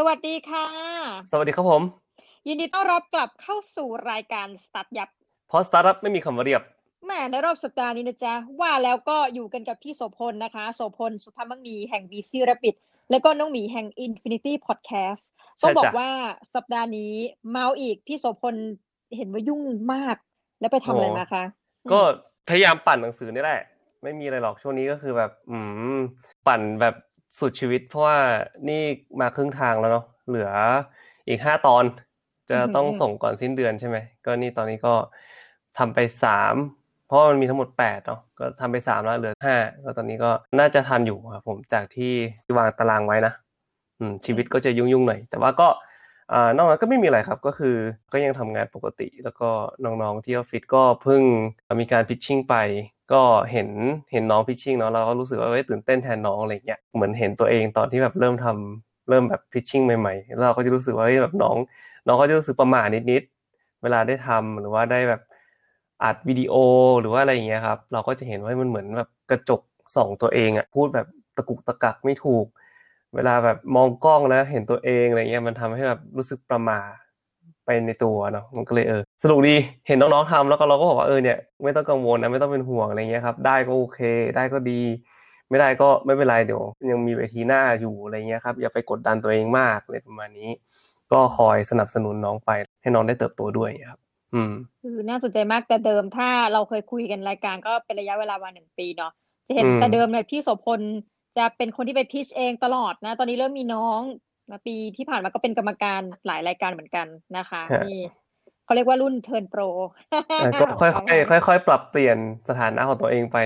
สวัสดีค่ะ สวัสดีครับผม ยินดีต้อนรับกลับเข้าสู่รายการ StartYup เพราะสตาร์ทอัพไม่มีคำว่าเรียบแหม่ในรอบสัปดาห์นี้นะจ๊ะ ว่าแล้วก็อยู่กันกับพี่โสพลนะคะ โสพล สุภาพมังมีแห่ง BC Rapid แล้วก็น้องหมีแห่ง Infinity Podcast ใช่ต้องบอกจ้ะว่าสัปดาห์นี้เมาอีกพี่โสพลเห็นว่ายุ่งมาก แล้วไปทำอะไรมาคะ ก็พยายามปั่นหนังสือนี่แหละ ไม่มีอะไรหรอกช่วงนี้ก็คือแบบ อืม ปั่นแบบ สุดชีวิต เพราะว่านี่มาครึ่งทางแล้วเนาะเหลืออีกห้าตอน จะต้องส่งก่อนสิ้นเดือนใช่ไหมก็นี่ตอนนี้ก็ทำไปสามเพราะว่ามันมีทั้งหมดแปดเนาะก็ทำไปสามแล้วเหลือห้าก็ตอนนี้ก็น่าจะทันอยู่ครับผมจากที่วางตารางไว้นะอืมชีวิตก็จะยุ่งๆหน่อยแต่ว่าก็อ่านอกนั้นก็ไม่มีอะไรครับก็คือก็ยังทำงานปกติ แล้วก็น้องๆที่ออฟฟิศก็เพิ่งมีการพิชชิ่งไป ก็เห็นเห็นน้องพิชชิ่งเนาะเราก็รู้สึกว่าเอ้ยตื่นเต้นแทนน้องอะไรเงี้ยเหมือนเห็นตัวเองตอนที่แบบเริ่มทำเริ่มแบบพิชชิ่งใหม่ๆแล้วเราก็จะรู้สึกว่าเฮ้ยแบบน้อง น้องก็จะรู้สึกประหม่านิดๆเวลาได้ทำหรือว่าได้แบบอัดวิดีโอหรือว่าอะไรอย่างเงี้ยครับ เราก็จะเห็นว่ามันเหมือนแบบกระจกส่องตัวเองอะพูดแบบตะกุกตะกักไม่ถูก เวลาแบบมองกล้องแล้วเห็นตัวเองอะไรเงี้ยมันทำให้แบบรู้สึกประหม่า ไปในตัวเนาะมันก็เลยเออสนุกดีเห็นน้องๆทำแล้วก็เราก็บอกว่าเออเนี่ยไม่ต้องกังวลนะไม่ต้องเป็นห่วงอะไรเงี้ยครับ ได้ก็โอเค ได้ก็ดี ไม่ได้ก็ไม่เป็นไรเดี๋ยว ยังมีเวทีหน้าอยู่อะไรเงี้ยครับอย่าไปกดดันตัวเองมากอะไรประมาณนี้ ก็คอยสนับสนุนน้องไป ให้น้องได้เติบโตด้วยครับอืมคือน่าสนใจมากแต่เดิมถ้าเราเคยคุยกันรายการก็เป็นระยะเวลาวันหนึ่งปีเนาะจะเห็นอืมแต่เดิมเนี่ยพี่โสพลจะเป็นคนที่ไปพิชเองตลอดนะ ตอนนี้เริ่มมีน้อง นะปีที่ผ่านมาก็เป็นกรรมการหลายรายการเหมือนกันนะคะนี่เขาเรียกว่ารุ่น turn pro อะก็ค่อยๆค่อยๆปรับเปลี่ยนสถานะของตัวเองไป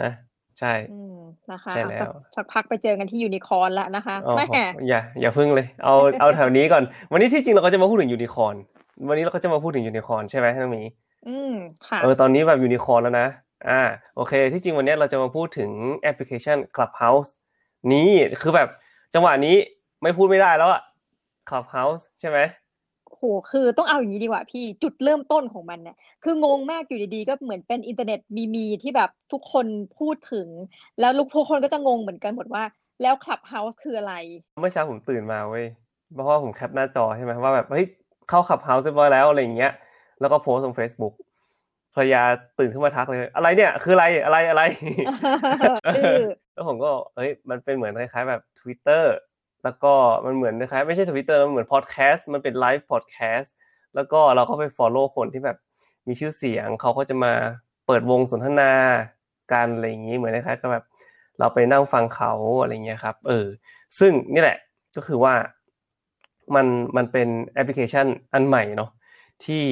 นะใช่อืมนะคะใช่แล้วสักสักพักไปเจอกันที่ยูนิคอร์นแล้วนะคะอ๋อแม่อย่าอย่าพึ่งเลย เอาเอาแถวนี้ก่อน วันนี้ที่จริงเราก็จะมาพูดถึงยูนิคอร์นวันนี้เราก็จะมาพูดถึงยูนิคอร์นใช่ไหมน้องหมีอืมค่ะเออตอนนี้แบบยูนิคอร์นแล้วนะอ่าโอเค ที่จริงวันนี้เราจะมาพูดถึงแอปพลิเคชัน Clubhouse นี้คือแบบจังหวะนี้ ไม่พูดไม่ได้แล้วอะ Clubhouse ใช่ไหมโหคือต้องเอาอย่างนี้ดีกว่าพี่จุดเริ่มต้นของมันเนี่ยคืองงมากอยู่ดีๆ ก็เหมือนเป็นอินเทอร์เน็ตมีมที่แบบทุกคนพูดถึง แล้วลูกทุกคนก็จะงงเหมือนกันหมดว่า แล้ว Clubhouse คืออะไร เมื่อเช้าผมตื่นมาเว้ยเพราะว่าผมแคปหน้าจอใช่ไหมว่าแบบเฮ้ยเข้า Clubhouse เรียบร้อยแล้วอะไรอย่างเงี้ยแล้วก็โพสต์ลง Facebook ภรรยาตื่นขึ้นมาทักเลย อะไรเนี่ยคืออะไรอะไรอะไรชื่อแล้วผมก็เฮ้ยมันเป็นเหมือนคล้ายๆแบบ Twitter แล้วก็มันเหมือนคล้ายๆไม่ใช่ Twitter มันเหมือนพอดแคสต์มันเป็นไลฟ์พอดแคสต์แล้วก็เราก็ไป follow คนที่แบบมีชื่อเสียงเขาก็จะมาเปิดวงสนทนากันอะไรอย่างนี้เหมือนคล้ายๆกับแบบเราไปนั่งฟังเขาอะไรเงี้ยครับเออซึ่งนี่แหละก็คือว่ามันมันเป็นแอปพลิเคชันอันใหม่เนาะที่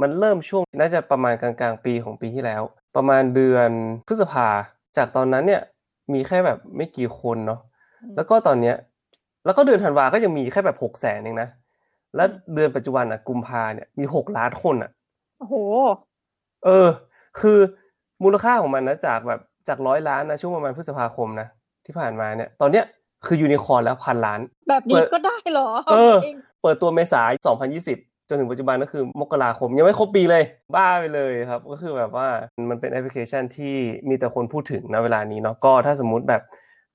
มันเริ่มช่วงน่าจะประมาณกลางๆ ปีของปีที่แล้ว ประมาณเดือนพฤษภาจากตอนนั้นเนี่ยมีแค่แบบไม่กี่คนเนาะแล้วก็ตอนเนี้ย แล้วก็เดือนธันวาก็ยังมีแค่แบบหกแสนเองนะ แล้วเดือนปัจจุบันอะกุมภาเนี่ยมีหกล้านคนอะ โอ้โห เออ คือมูลค่าของมันนะจากแบบจากร้อยล้านนะช่วงประมาณพฤษภาคมนะที่ผ่านมาเนี่ย ตอนเนี้ยคือยูนิคอร์นแล้วพันล้าน แบบนี้เปิดก็ได้เหรอ เออจริงเปิดตัวเมษายน2020 จนถึงปัจจุบันก็คือมกราคม ยังไม่ครบปีเลย บ้าไปเลยครับ ก็คือแบบว่ามันเป็นแอปพลิเคชันที่มีแต่คนพูดถึงณเวลานี้เนาะก็ถ้าสมมุติแบบ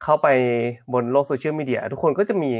เข้าไปบนโลกโซเชียลมีเดียทุกคนก็จะมี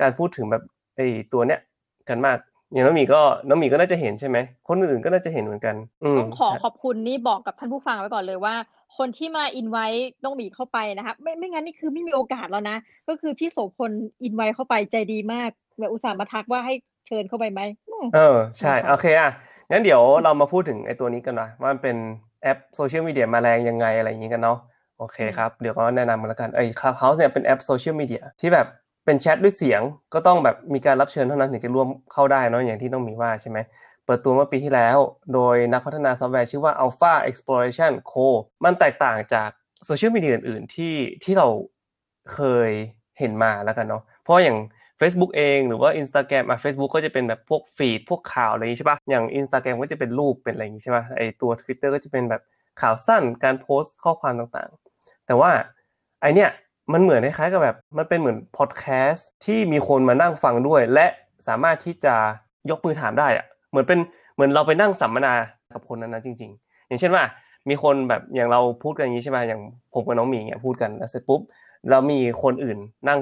การพูดถึงแบบไอ้ตัวเนี้ยกันมากอย่างน้องหมีก็น้องหมีก็น่าจะเห็นใช่ไหมคนอื่นๆก็น่าจะเห็นเหมือนกันอืมต้องขอขอบคุณนี่บอกกับท่านผู้ฟังไว้ก่อนเลยว่า คนที่มาอินไว้น้องหมีเข้าไปนะคะไม่ไม่งั้นนี่คือไม่มีโอกาสแล้วนะ ก็คือพี่โสพลอินไว้เข้าไปใจดีมากแบบอุตส่าห์มาทักว่าให้เชิญเข้าไปไหมอืมเออใช่นะคะโอเคอะงั้นเดี๋ยวเรามาพูดถึงไอ้ตัวนี้กันนะว่ามันเป็นแอปโซเชียลมีเดียมาแรงยังไงอะไรอย่างนี้กันเนาะ โอเคครับ เดี๋ยวก็แนะนำกันแล้วกันไอ้ Clubhouse เนี่ยเป็นแอปโซเชียลมีเดียที่แบบเป็นแชทด้วยเสียงก็ต้องแบบมีการรับเชิญเท่านั้นถึงจะร่วมเข้าได้เนาะอย่างที่ต้องมีว่าใช่ไหมเปิดตัวเมื่อปีที่แล้ว โดยนักพัฒนาซอฟต์แวร์ชื่อว่า Alpha Exploration Co มันแตกต่างจากโซเชียลมีเดียอื่นๆที่ที่เราเคยเห็นมาแล้วกันเนาะเพราะอย่าง Facebook เองหรือว่า Instagram อะ Facebook ก็จะเป็นแบบพวกฟีดพวกข่าวอะไรอย่างนี้ใช่ปะอย่าง Instagram ก็จะเป็นรูปเป็นอะไรอย่างนี้ใช่ปะไอตัว Twitter ก็จะเป็นแบบข่าวสั้นการโพสต์ข้อความต่างๆ แต่ว่าไอเนี้ยมันเหมือนคล้ายๆกับแบบ มันเป็นเหมือนพอดแคสต์ที่มีคนมานั่งฟังด้วย และสามารถที่จะยกมือถามได้อะเหมือนเป็นเหมือนเราไปนั่งสัมมนากับคนนั้นๆจริง ๆ อย่างเช่นว่า มีคนแบบอย่างเราพูดกันอย่างนี้ใช่ไหมอย่างผมกับน้องหมีเนี่ยพูดกันแล้วเสร็จปุ๊บแล้วมีคนอื่นนั่ง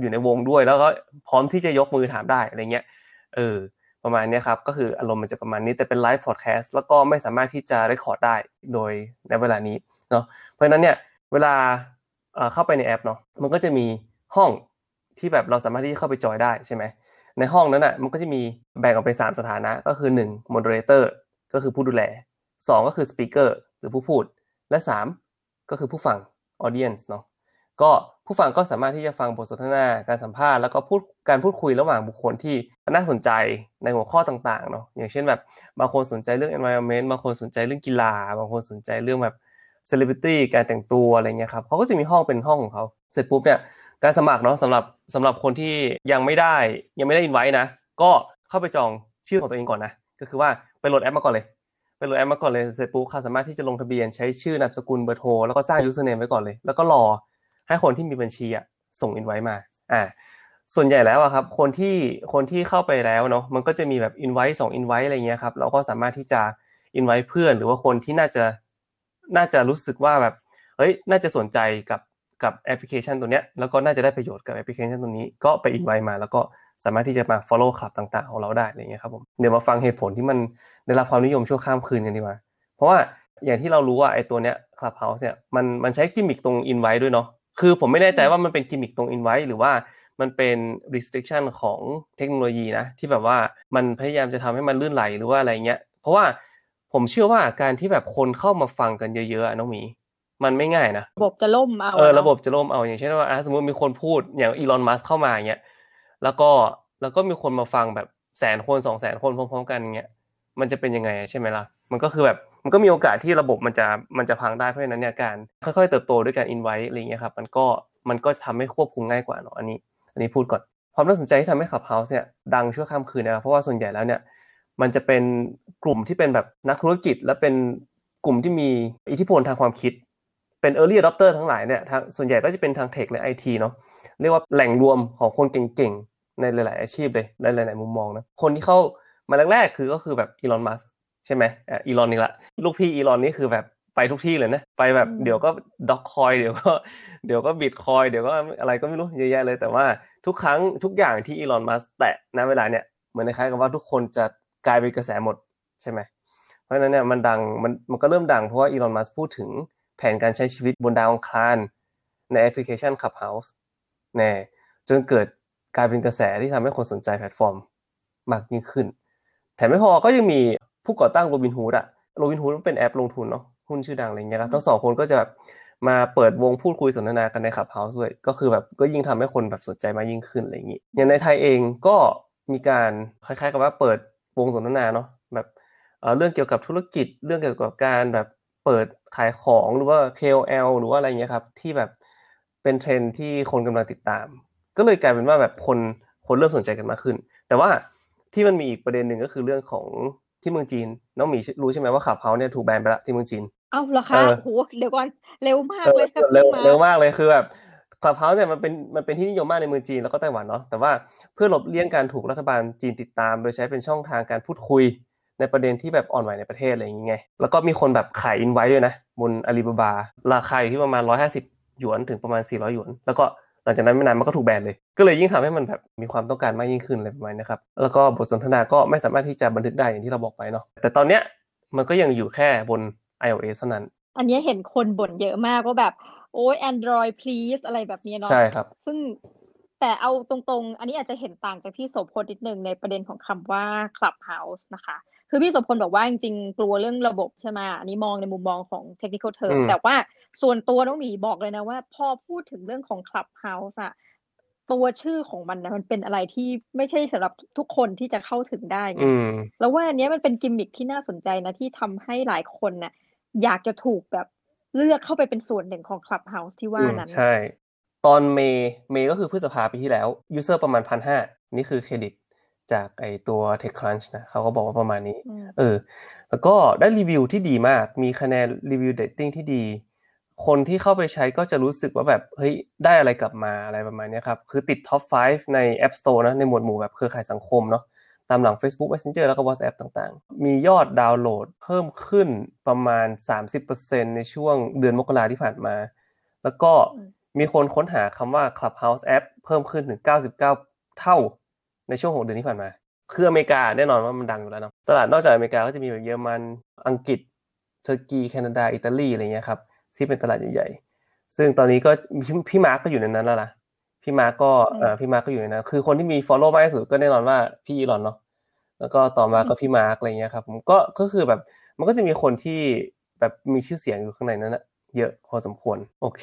อยู่ในวงด้วยแล้วก็พร้อมที่จะยกมือถามได้อะไรเงี้ยเออประมาณนี้ครับก็คืออารมณ์มันจะประมาณนี้แต่เป็นไลฟ์พอดแคสต์แล้วก็ไม่สามารถที่จะได้คอร์ดได้โดยในเวลานี้เนาะเพราะฉะนั้นเนี่ย เวลาเข้าไปในแอปเนาะมันก็จะมีห้องที่แบบเราสามารถที่จะเข้าไปจอยได้ใช่ไหมในห้องนั้นอะมันก็จะมีแบ่งออกเป็น3สถานะก็คือ 1 moderator ก็คือผู้ดูแล 2 ก็คือ speaker หรือผู้พูด และ 3 ก็คือผู้ฟัง audience เนาะก็ผู้ฟังก็สามารถที่จะฟังบทสนทนาการสัมภาษณ์แล้วก็พูดการพูดคุยระหว่างบุคคลที่น่าสนใจในหัวข้อต่างๆเนาะอย่างเช่นแบบบางคนสนใจเรื่อง environment บางคนสนใจเรื่องกีฬา บางคนสนใจเรื่องแบบ celebrity การแต่งตัวอะไรเงี้ยครับเขาก็จะมีห้องเป็นห้องของเขาเสร็จปุ๊บเนี่ยการสมัครเนาะสำหรับสำหรับคนที่ยังไม่ได้ยังไม่ได้อินไว้นะ ก็เข้าไปจองชื่อของตัวเองก่อนนะก็คือว่าไปโหลดแอปมาก่อนเลยไปโหลดแอปมาก่อนเลยเสร็จปุ๊บเขาสามารถที่จะลงทะเบียนใช้ชื่อนามสกุลเบอร์โทรแล้วก็สร้าง username ไว้ก่อนเลย แล้วก็รอให้คนที่มีบัญชีอะส่งอินไว้มาอ่าส่วนใหญ่แล้วอะครับคนที่คนที่เข้าไปแล้วเนาะมันก็จะมีแบบอินไว้สองอินไว้อะไรเงี้ยครับเราก็สามารถที่จะอินไว้เพื่อนหรือว่าคนที่น่าจะ น่าจะรู้สึกว่าแบบเฮ้ยน่าจะสนใจกับกับแอปพลิเคชันตัวเนี้ยแล้วก็น่าจะได้ประโยชน์กับแอปพลิเคชันตัวนี้ก็ไปอินไว้มา แล้วก็สามารถที่จะมา follow คลับต่างๆ ของเราได้อะไรเงี้ยครับผมเดี๋ยวมาฟังเหตุผลที่มันได้รับความนิยมชั่วข้ามคืนกันดีกว่า เพราะว่าอย่างที่เรารู้ว่าไอ้ตัวเนี้ย Clubhouse เนี่ยมันมันใช้กิมมิคตรง invite ด้วยเนาะคือผมไม่แน่ใจว่ามันเป็นกิมมิคตรงอินไว้หรือว่ามันเป็น restriction ของเทคโนโลยีนะที่แบบว่ามันพยายามจะทำให้มันลื่นไหลหรือว่าอะไรเงี้ยเพราะว่า ผมเชื่อว่าการที่แบบคนเข้ามาฟังกันเยอะๆน้องหมีมันไม่ง่ายนะระบบจะล่มเอาเออระบบจะล่มเอาอย่างเช่นว่าสมมติมีคนพูดอย่างอีลอนมัสเข้ามาอย่างเงี้ยแล้วก็แล้วก็มีคนมาฟังแบบแสนคนสองแสนคนพร้อมๆกันอย่างเงี้ยมันจะเป็นยังไงใช่ไหมล่ะ มันก็คือแบบมันก็มีโอกาสที่ระบบมันจะมันจะพังได้เพราะฉะนั้นเนี่ยการค่อยๆเติบโตด้วยการอินไว้อะไรเงี้ยครับมันก็มันก็ทำให้ควบคุมง่ายกว่าเนาะอันนี้ อันนี้พูดก่อนความน่าสนใจที่ทำให้ขับเฮาส์เนี่ยดังชั่วข้ามคืนนะครับเพราะว่าส่วนใหญ่แล้วเนี่ย มันจะเป็นกลุ่มที่เป็นแบบนักธุรกิจ และเป็นกลุ่มที่มีอิทธิพลทางความคิด เป็น early adopter ทั้งหลายเนี่ยทางส่วนใหญ่ก็จะเป็นทางเทคและไอทีเนาะเรียกว่าแหล่งรวมของคนเก่งๆ ในหลาย ๆ อาชีพเลยในหลาย ๆ มุมมองนะคนที่เข้ามาแรกๆคือก็คือแบบอีลอนมัสก์ใช่ไหมอีลอนนี่แหละลูกพี่อีลอนนี่คือแบบไปทุกที่เลยนะ ไปแบบเดี๋ยวก็ Dogecoin เดี๋ยวก็เดี๋ยวก็บิตคอยน์เดี๋ยวก็อะไรก็ไม่รู้เยอะแยะเลย แต่ว่าทุกครั้งทุกอย่างที่อีลอนมัสก์แตะณเวลาเนี่ยเหมือนคล้ายกับว่าทุกคนจะ กลายเป็นกระแสหมดใช่ไหมเพราะฉะนั้นเนี่ยมันดังมันมันก็เริ่มดังเพราะว่าอีลอนมัสก์พูดถึงแผนการใช้ชีวิตบนดาวอังคารในแอปพลิเคชัน Clubhouse แน่จนเกิดกลายเป็นกระแสที่ทำให้คนสนใจแพลตฟอร์มมากยิ่งขึ้น แถมไม่พอก็ยังมีผู้ก่อตั้งโรบินฮูดอะโรบินฮูดเป็นแอปลงทุนเนาะหุ้นชื่อดังอะไรเงี้ยครับทั้งสองคนก็จะแบบมาเปิดวงพูดคุยสนทนากันใน Clubhouse ด้วย ก็คือแบบก็ยิ่งทำให้คนแบบสนใจมากยิ่งขึ้นอะไรอย่างนี้ อย่างในไทยเองก็มีการคล้ายๆกับว่าเปิด วงสนทนาเนาะแบบเรื่องเกี่ยวกับธุรกิจเรื่องเกี่ยวกับการแบบเปิดขายของหรือว่า KOL หรือว่าอะไรเงี้ยครับ ที่แบบเป็นเทรนที่คนกำลังติดตาม ก็เลยกลายเป็นว่าแบบคนคนเริ่มสนใจกันมากขึ้น แต่ว่าที่มันมีอีกประเด็นหนึ่งก็คือเรื่องของที่เมืองจีนน้องหมีรู้ใช่ไหมว่าขับเขาเนี่ยถูกแบนไปแล้วที่เมืองจีนเอ้าเหรอคะโหเดี๋ยวก่อนเร็วมากเลยเร็วเร็วมากเลยคือแบบ ขับเฮาเนี่ยมันเป็นมันเป็นที่นิยมมากในเมืองจีนแล้วก็ไต้หวันเนาะแต่ว่าเพื่อหลบเลี่ยงการถูกรัฐบาลจีนติดตาม โดยใช้เป็นช่องทางการพูดคุยในประเด็นที่แบบอ่อนไหวในประเทศอะไรอย่างเงี้ยแล้วก็มีคนแบบขายอินไว้ด้วยนะ บนอาลีบาบา ราคาอยู่ที่ประมาณ 150 หยวนถึงประมาณ 400 หยวน แล้วก็หลังจากนั้นไม่นานมันก็ถูกแบนเลย ก็เลยยิ่งทำให้มันแบบมีความต้องการมากยิ่งขึ้นอะไรประมาณนี้ครับ แล้วก็บทสนทนาก็ไม่สามารถที่จะบันทึกได้อย่างที่เราบอกไปเนาะ แต่ตอนเนี้ยมันก็ยังอยู่แค่บน iOS เท่านั้น อันนี้เห็นคนบ่นเยอะมากว่าแบบ โอ้ย Android please อะไรแบบนี้เนาะใช่ครับ ซึ่งแต่เอาตรงๆ อันนี้อาจจะเห็นต่างจากพี่โสพลนิดนึงในประเด็นของคำว่า Clubhouse นะคะ คือพี่สมพลบอกว่าจริงๆ กลัวเรื่องระบบใช่ไหมอันนี้มองในมุมมองของ technical term แต่ว่าส่วนตัวน้องหมีบอกเลยนะว่า พอพูดถึงเรื่องของ clubhouse อะตัวชื่อของมันนะมันเป็นอะไรที่ไม่ใช่สำหรับทุกคนที่จะเข้าถึงได้ไงแล้วว่าอันนี้มันเป็นกิมมิคที่น่าสนใจนะที่ทำให้หลายคนน่ะอยากจะถูกแบบ เลือกเข้าไปเป็นส่วนหนึ่งของ Clubhouse ที่ว่านั้น ใช่ ตอนเมย์เมย์ก็คือพฤษภาปีที่แล้วuser ประมาณพันห้านี่คือเครดิตจากไอตัว TechCrunch นะเขาก็บอกว่าประมาณนี้ เออ แล้วก็ได้รีวิวที่ดีมาก มีคะแนนรีวิวเดตติ้งที่ดี คนที่เข้าไปใช้ก็จะรู้สึกว่าแบบเฮ้ยได้อะไรกลับมาอะไรประมาณนี้ครับ คือติด top 5 ใน App Store นะในหมวดหมู่แบบเครือข่ายสังคมเนาะ ตามหลัง Facebook Messenger แล้วก็ WhatsApp ต่างๆ มียอดดาวน์โหลดเพิ่มขึ้นประมาณ 30%ในช่วงเดือนมกราที่ผ่านมา แล้วก็มีคนค้นหาคำว่า Clubhouse App เพิ่มขึ้นถึง 99 เท่าในช่วง 6 เดือนที่ผ่านมา คืออเมริกาแน่นอนว่ามันดังอยู่แล้วเนาะ ตลาดนอกจากอเมริกาก็จะมีแบบเยอรมัน อังกฤษ เทอร์กี แคนาดา อิตาลี อะไรเงี้ยครับ ที่เป็นตลาดใหญ่ๆ ซึ่งตอนนี้ก็พี่พี่มาร์กก็อยู่ในนั้นแล้วนะ พี่มาร์กก็เออพี่มาร์กก็อยู่ในนั้นคือคนที่มี follow มากที่สุดก็แน่นอนว่าพี่อีลอนเนาะแล้วก็ต่อมาก็พี่มาร์กอะไรเงี้ยครับผมก็ก็คือแบบมันก็จะมีคนที่แบบมีชื่อเสียงอยู่ข้างในนั้นนะเยอะพอสมควรโอเค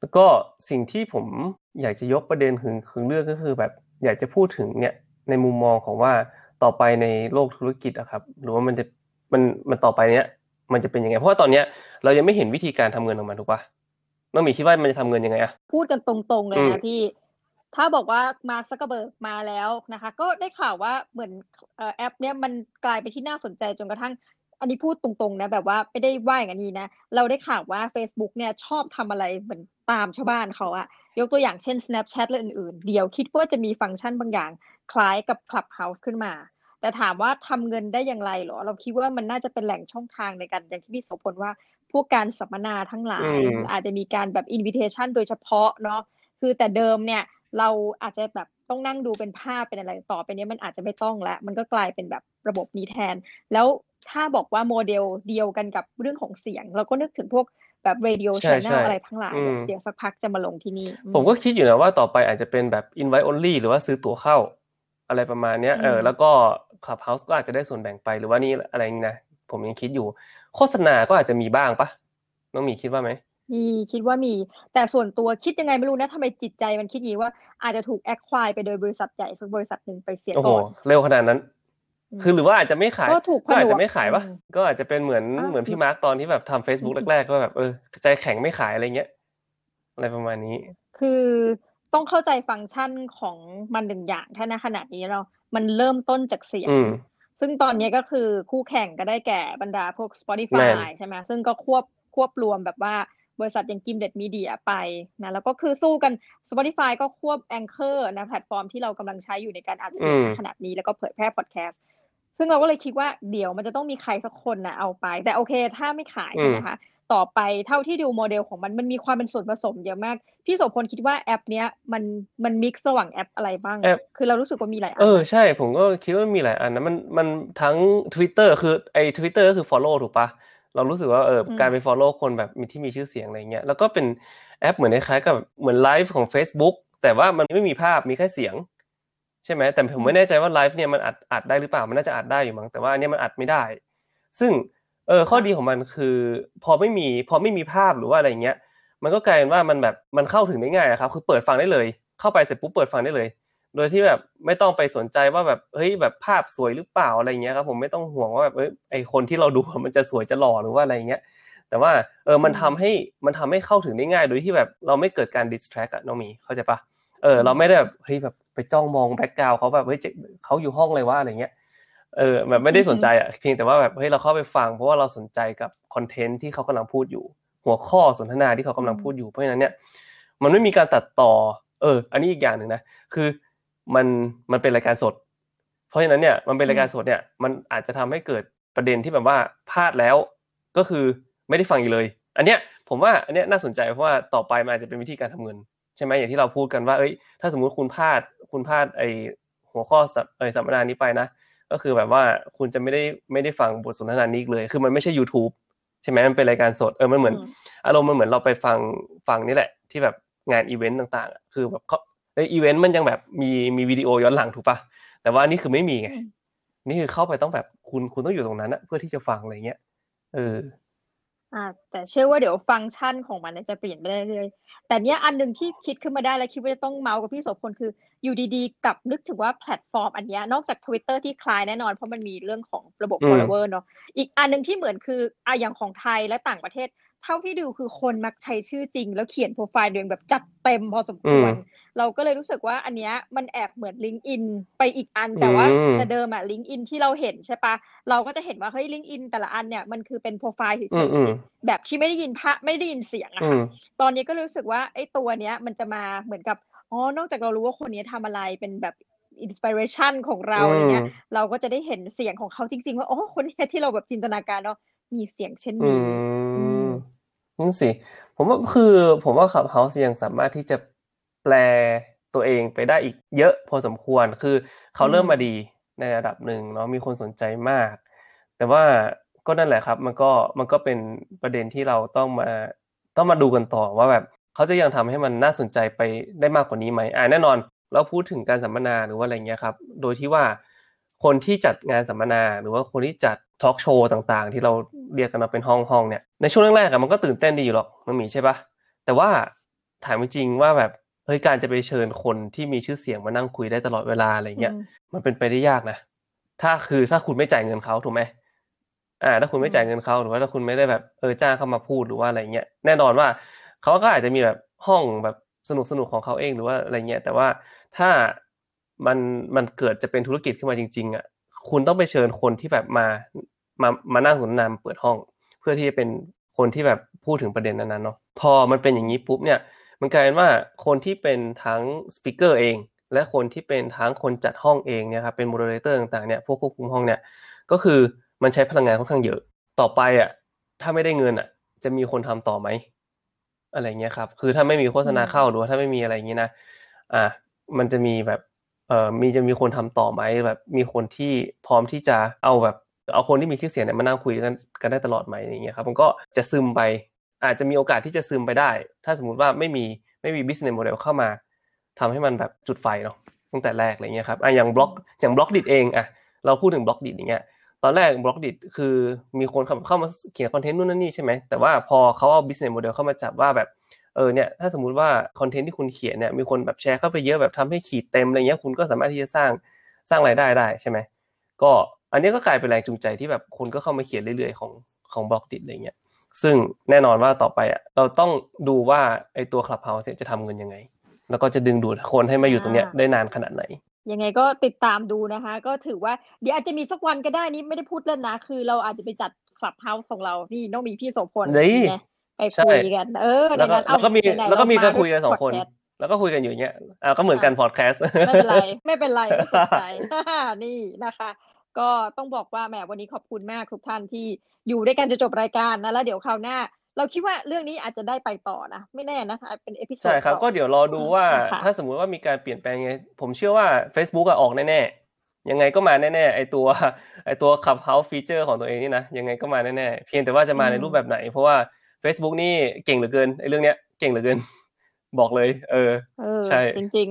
แล้วก็สิ่งที่ผมอยากจะยกประเด็นถึงถึงเรื่องก็คือแบบอยากจะพูดถึงเนี่ยในมุมมองของว่าต่อไปในโลกธุรกิจอะครับ หรือว่ามันจะมันมันต่อไปเนี้ยมันจะเป็นยังไงเพราะว่าตอนเนี้ยเรายังไม่เห็นวิธีการทำเงินออกมาถูกปะ น้องมีคิดว่ามันจะทำเงินยังไงอะพูดกันตรงๆเลยอืมนะพี่ ถ้าบอกว่ามาร์คซักเกอร์เบิร์กมาแล้วนะคะ ก็ได้ข่าวว่าเหมือนเอ่อแอป เนี้ยมันกลายไปนที่น่าสนใจจนกระทั่ง อันนี้พูดตรงๆนะแบบว่าไม่ได้ว่าอย่างนี้นะเราได้ข่าวว่า Facebook เนี่ยชอบทำอะไรเหมือนตามชาวบ้านเขาอะยกตัวอย่างเช่น Snapchat และอื่นๆ เดี๋ยวคิดว่าจะมีฟังก์ชันบางอย่างคล้ายกับ Clubhouse ขึ้นมา แต่ถามว่าทำเงินได้อย่างไรเหรอ เราคิดว่ามันน่าจะเป็นแหล่งช่องทางในการอย่างที่พี่โสพลว่า พวกการสัมมนาทั้งหลายอืมอาจจะมีการแบบ invitation โดยเฉพาะเนาะคือแต่เดิมเนี่ยเราอาจจะแบบต้องนั่งดูเป็นภาพเป็นอะไรต่อไปเนี้ยมันอาจจะไม่ต้องแล้ว มันก็กลายเป็นแบบระบบนี้แทน แล้วถ้าบอกว่าโมเดลเดียวกันกับเรื่องของเสียง เราก็นึกถึงพวกแบบ radio ใช่ channel ใช่อะไรทั้งหลายอืเนี่ยมเดี๋ยวสักพักจะมาลงที่นี่อืผมก็คิดอยู่นะว่าต่อไปอาจจะเป็นแบบ invite only หรือว่าซื้อตั๋วเข้า อะไรประมาณเนี้ยเอออืมแล้วก็ Clubhouse ก็อาจจะได้ส่วนแบ่งไปหรือว่านี่อะไรนี่นะผมยังคิดอยู่ โฆษณาก็อาจจะมีบ้างปะน้องหมีคิดว่าไหมมีคิดว่ามี แต่ส่วนตัวคิดยังไงไม่รู้นะทำไมจิตใจมันคิดอย่างนี้ว่าอาจจะถูก acquire ไปโดยบริษัทใหญ่สักบริษัทหนึ่งไปเสียโอ้โหก่อนเร็วขนาดนั้นมคือหรือว่าอาจจะไม่ขายก็ถูกผนวกอาจจะไม่ขายปะอืมก็อาจจะเป็นเหมือนอ้าวเหมือนพี่มาร์กตอนที่แบบทำ Facebook อืมแรกๆก็แบบเออใจแข็งไม่ขายอะไรเงี้ยอะไรประมาณนี้ คือต้องเข้าใจฟังก์ชันของมันหนึ่งอย่างถ้าณขณะนี้เรา มันเริ่มต้นจากเสียงอืม ซึ่งตอนนี้ก็คือคู่แข่งก็ได้แก่บรรดาพวกแน่ Spotify นใช่ไหมซึ่งก็ควบควบรวมแบบว่าบริษัทอย่าง Gimlet Media ไปนะแล้วก็คือสู้กัน Spotify ก็ควบ Anchor นะแพลตฟอร์มที่เรากำลังใช้อยู่ในการอัดเสียงอืมณขณะนี้แล้วก็เผยแพร่พอดแคสต์ซึ่งเราก็เลยคิดว่าเดี๋ยวมันจะต้องมีใครสักคนนะเอาไป แต่โอเคถ้าไม่ขายใช่ไหมคะ ต่อไปเท่าที่ดูโมเดลของมันมันมีความเป็นส่วนผสมเยอะมาก พี่โสพลคิดว่าแอป เนี้ยมันมัน mix ระหว่างแอปอะไรบ้างแอปคือเรารู้สึกว่ามีหลายแอปอยู่นะช่ผมก็คิดว่ามีหลายอันนะมันมันทั้ง Twitter คือไอ้ Twitter ก็คือ follow ถูกปะเรารู้สึกว่าเอออืมการไป follow คนแบบมีที่มีชื่อเสียงอะไรเงี้ยแล้วก็เป็นแอปเหมือนคล้ายๆกับเหมือนไลฟ์ของ Facebook แต่ว่ามันไม่มีภาพมีแค่เสียงใช่ไหมแต่ผมไม่แน่ใจว่าไลฟ์เนี่ยมันอัดอัดได้หรือเปล่ามันน่าจะอัดได้อยู่มั้งแต่ว่าอันเนี้ยมันอัดไม่ได้ ซึ่ง เออข้อดีของมันคือ พอไม่มีพอไม่มีภาพหรือว่าอะไรเงี้ย มันก็กลายเป็นว่ามันแบบมันเข้าถึงได้ง่ายอะครับคือเปิดฟังได้เลย เข้าไปเสร็จปุ๊บเปิดฟังได้เลย โดยที่แบบไม่ต้องไปสนใจว่าแบบเฮ้ยแบบภาพสวยหรือเปล่าอะไรเงี้ยครับผมไม่ต้องห่วงว่าแบบเอ้ยไอคนที่เราดูมันจะสวยจะหล่อหรือว่าอะไรเงี้ยแต่ว่าเออมันทำให้มันทำให้เข้าถึงได้ง่าย โดยที่แบบเราไม่เกิดการ distract อะน้องหมีเข้าใจปะเออเราไม่ได้แบบเฮ้ยแบบไปจ้องมองแบ็กกราวเขาแบบเฮ้ยเจ๊เขาอยู่ห้องเลยว่าอะไรเงี้ย เออแบบไม่ได้สนใจอะเพียงแต่ว่าแบบเฮ้ยเราเข้าไปฟัง เพราะว่าเราสนใจกับคอนเทนต์ที่เขากำลังพูดอยู่ หัวข้อสนทนาที่เขากำลังพูดอยู่เพราะฉะนั้นเนี่ยมันไม่มีการตัดต่อ เออ อันนี้อีกอย่างหนึ่งนะคือมันมันเป็นรายการสด เพราะฉะนั้นเนี่ยมันเป็นรายการสดเนี่ยมันอาจจะทำให้เกิดประเด็นที่แบบว่าพลาดแล้วก็คือไม่ได้ฟังอีกเลย อันเนี้ยผมว่าอันเนี้ยน่าสนใจเพราะว่าต่อไปมันอาจจะเป็นวิธีการทำเงินใช่ไหมอย่างที่เราพูดกันว่าเอ้ยถ้าสมมุติคุณพลาดคุณพลาดไอหัวข้อสัมเอยสัมมนานี้ไปนะ ก็คือแบบว่าคุณจะไม่ได้ไม่ได้ฟังบทสนทนานี้อีกเลย คือมันไม่ใช่ YouTube ใช่ไหมมันเป็นรายการสดเออมันเหมือนอืมอารมณ์มันเหมือนเราไปฟังฟังนี่แหละ ที่แบบงานอีเวนต์ต่างๆอะคือแบบเขาเอ้ยอีเวนต์มันยังแบบมีมีวิดีโอย้อนหลังถูกปะแต่ว่าอันนี่คือไม่มีไงอืมนี่คือเข้าไปต้องแบบคุณคุณต้องอยู่ตรงนั้นอะเพื่อที่จะฟังอะไรเงี้ยเออ อ่าแต่เชื่อว่าเดี๋ยวฟังก์ชันของมันเนี่ยจะเปลี่ยนไปเรื่อยๆแต่เนี้ยอันหนึ่งที่คิดขึ้นมาได้แล้วคิดว่าจะต้องเมาส์กับพี่โสพลคืออยู่ดีๆกลับนึกถึงว่าแพลตฟอร์มอันเนี้ยนอกจาก Twitter ที่คล้ายแน่นอน เพราะมันมีเรื่องของระบบอืม follower เนาะอีกอันหนึ่งที่เหมือนคืออะอย่างของไทยและต่างประเทศ เท่าที่ดูคือคนมักใช้ชื่อจริง แล้วเขียนโปรไฟล์ตัวเองแบบจัดเต็มพอสมควร เราก็เลยรู้สึกว่าอันเนี้ยมันแอบเหมือนลิงก์อินไปอีกอัน แต่ว่าอืมแต่เดิมอะลิงก์อินที่เราเห็นใช่ปะเราก็จะเห็นว่าเฮ้ยลิงก์อินแต่ละอันเนี่ยมันคือเป็นโปรไฟล์เฉอืมยอืมๆแบบที่ไม่ได้ยินภาพไม่ได้ยินเสียงอะอืค่ะมตอนนี้ก็รู้สึกว่าไอ้ตัวเนี้ยมันจะมาเหมือนกับอ๋อนอกจากเรารู้ว่าคนนี้ทำอะไรเป็นแบบอินสปิเรชันของเราอะไรเงี้ยเราก็จะได้เห็นเสียงของเขาจริง ๆ ว่าอ๋อคนเนี้ยที่เราแบบจินตนาการเนาะมีเสียงเช่นอืนี้ม นั่นสิ ผมว่าคือผมว่า Clubhouse ยังสามารถที่จะแปลตัวเองไปได้อีกเยอะพอสมควรคือเขาเริ่มมาดีในระดับหนึ่งเนาะมีคนสนใจมาก แต่ว่าก็นั่นแหละครับ มันก็มันก็เป็นประเด็นที่เราต้องมาต้องมาดูกันต่อว่าแบบเขาจะยังทำให้มันน่าสนใจไปได้มากกว่านี้ไหมอ่าแน่นอนเราพูดถึงการสัมมนาหรือว่าอะไรเงี้ยครับ โดยที่ว่า คนที่จัดงานสัมมนาหรือว่าคนที่จัดทอล์กโชว์ต่างๆ ที่เราเรียกกันมาเป็นห้องห้องเนี่ยในช่วงแรกๆอะมันก็ตื่นเต้นดีอยู่หรอกมันมีใช่ปะแต่ว่าถามจริงว่าแบบเฮ้ยการจะไปเชิญคนที่มีชื่อเสียงมานั่งคุยได้ตลอดเวลาอะไรเงี้ยมันเป็นไปได้ยากนะถ้าคือถ้าคุณไม่จ่ายเงินเขาถูกไหมอ่า ถ้าคุณไม่จ่ายเงินเขาหรือว่าถ้าคุณไม่ได้แบบเออจ้างเขามาพูดหรือว่าอะไรเงี้ยแน่นอนว่าเขาก็อาจจะมีแบบห้องแบบสนุกสนุกของเขาเองหรือว่าอะไรเงี้ยแต่ว่าถ้า มันมันเกิดจะเป็นธุรกิจขึ้นมาจริง ๆอะคุณต้องไปเชิญคนที่แบบมามามานั่งสนทนาเปิดห้อง เพื่อที่จะเป็นคนที่แบบพูดถึงประเด็นนั้นๆเนาะพอมันเป็นอย่างนี้ปุ๊บเนี่ย มันกลายเป็นว่าคนที่เป็นทั้ง speaker เอง และคนที่เป็นทั้งคนจัดห้องเองเนี่ยครับเป็น moderator ต่างๆเนี่ยพวกควบคุมห้องเนี่ยก็คือมันใช้พลังงานค่อนข้างเยอะ ต่อไปอะถ้าไม่ได้เงินอะ จะมีคนทำต่อไหมอะไรเงี้ยครับ คือถ้าไม่มีโฆษณาเข้าหรือว่าถ้าไม่มีอะไรอย่างนี้นะ อะมันจะมีแบบ เอ่อมีจะมีคนทำต่อไหมแบบมีคนที่พร้อมที่จะเอาแบบเอาคนที่มีชื่อเสียงเนี่ยมานั่งคุยกันกันได้ตลอดไหมอย่างเงี้ยครับมันก็จะซึมไป อาจจะมีโอกาสที่จะซึมไปได้ ถ้าสมมุติว่าไม่มีไม่มี business model เข้ามาทำให้มันแบบจุดไฟเนาะตั้งแต่แรกอะไรเงี้ยครับอะอย่างบล็อกอย่าง Blockdit เองอะเราพูดถึง Blockdit อย่างเงี้ยตอนแรก Blockdit คือมีคนเข้ามาเขียนคอนเทนต์นู่นนั่นนี่ใช่ไหมแต่ว่าพอเขาเอา business model เข้ามาจับว่าแบบ เออเนี่ยถ้าสมมุติว่าคอนเทนต์ที่คุณเขียนเนี่ยมีคนแบบแชร์เข้าไปเยอะแบบทำให้ขีดเต็มอะไรเงี้ยคุณก็สามารถที่จะสร้างสร้างรายได้ได้ใช่ไหมก็อันนี้ก็กลายเป็นแรงจูงใจที่แบบคนก็เข้ามาเขียนเรื่อยๆของของ Blockdit อะไรเงี้ยซึ่งแน่นอนว่าต่อไปอะเราต้องดูว่าไอตัว Clubhouse จะทำเงินยังไง แล้วก็จะดึงดูดคนให้มาอยู่ตรงเนี้ยได้นานขนาดไหนยังไงก็ติดตามดูนะคะ ก็ถือว่าเดี๋ยวอาจจะมีสักวันก็ได้นี่ไม่ได้พูดเล่นนะ คือเราอาจจะไปจัดคลับเฮาส์ของเรานี่ต้องมีพี่โสพลนี่ ไงไปคุยกัน เออแล้วก็ในนั้นเอาแล้วก็มีไหนๆแล้วก็มีเรการคุยกันสองคนพดแสต์แล้วก็คุยกันอยู่อย่างเงี้ยอ่าก็เหมือนกันพอดแคสต์ไม่เป็นไรไม่เป็นไรไม่สนใจนี่นะคะ ก็ต้องบอกว่าแหมวันนี้ขอบคุณมากทุกท่านที่อยู่ด้วยกันจะจบรายการนะแล้วเดี๋ยวคราวหน้า เราคิดว่าเรื่องนี้อาจจะได้ไปต่อนะ ไม่แน่นะคะเป็น episode ใช่ครับ ก็เดี๋ยวรอดูว่านะคะถ้าสมมุติว่ามีการเปลี่ยนแปลงไงผมเชื่อว่า Facebook อะออกแน่ๆยังไงก็มาแน่ๆไอตัวไอตัว Clubhouse ฟีเจอร์ของตัวเองนี่นะยังไงก็มาแน่ๆเพียงแต่ว่าจะมาในรูปแบบไหน เพราะว่า Facebook นี่เก่งเหลือเกินไอเรื่องเนี้ยเก่งเหลือเกิน บอกเลยเออเออใช่จริง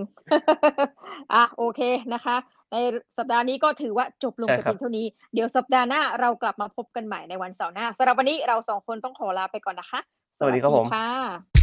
ๆอะโอเคนะคะ ในสัปดาห์นี้ก็ถือว่าจบลงใช่แต่ครับเพียงเท่านี้ เดี๋ยวสัปดาห์หน้าเรากลับมาพบกันใหม่ในวันเสาร์หน้าสำหรับวันนี้เราสองคนต้องขอลาไปก่อนนะคะ สวัสดีครับผมค่ะ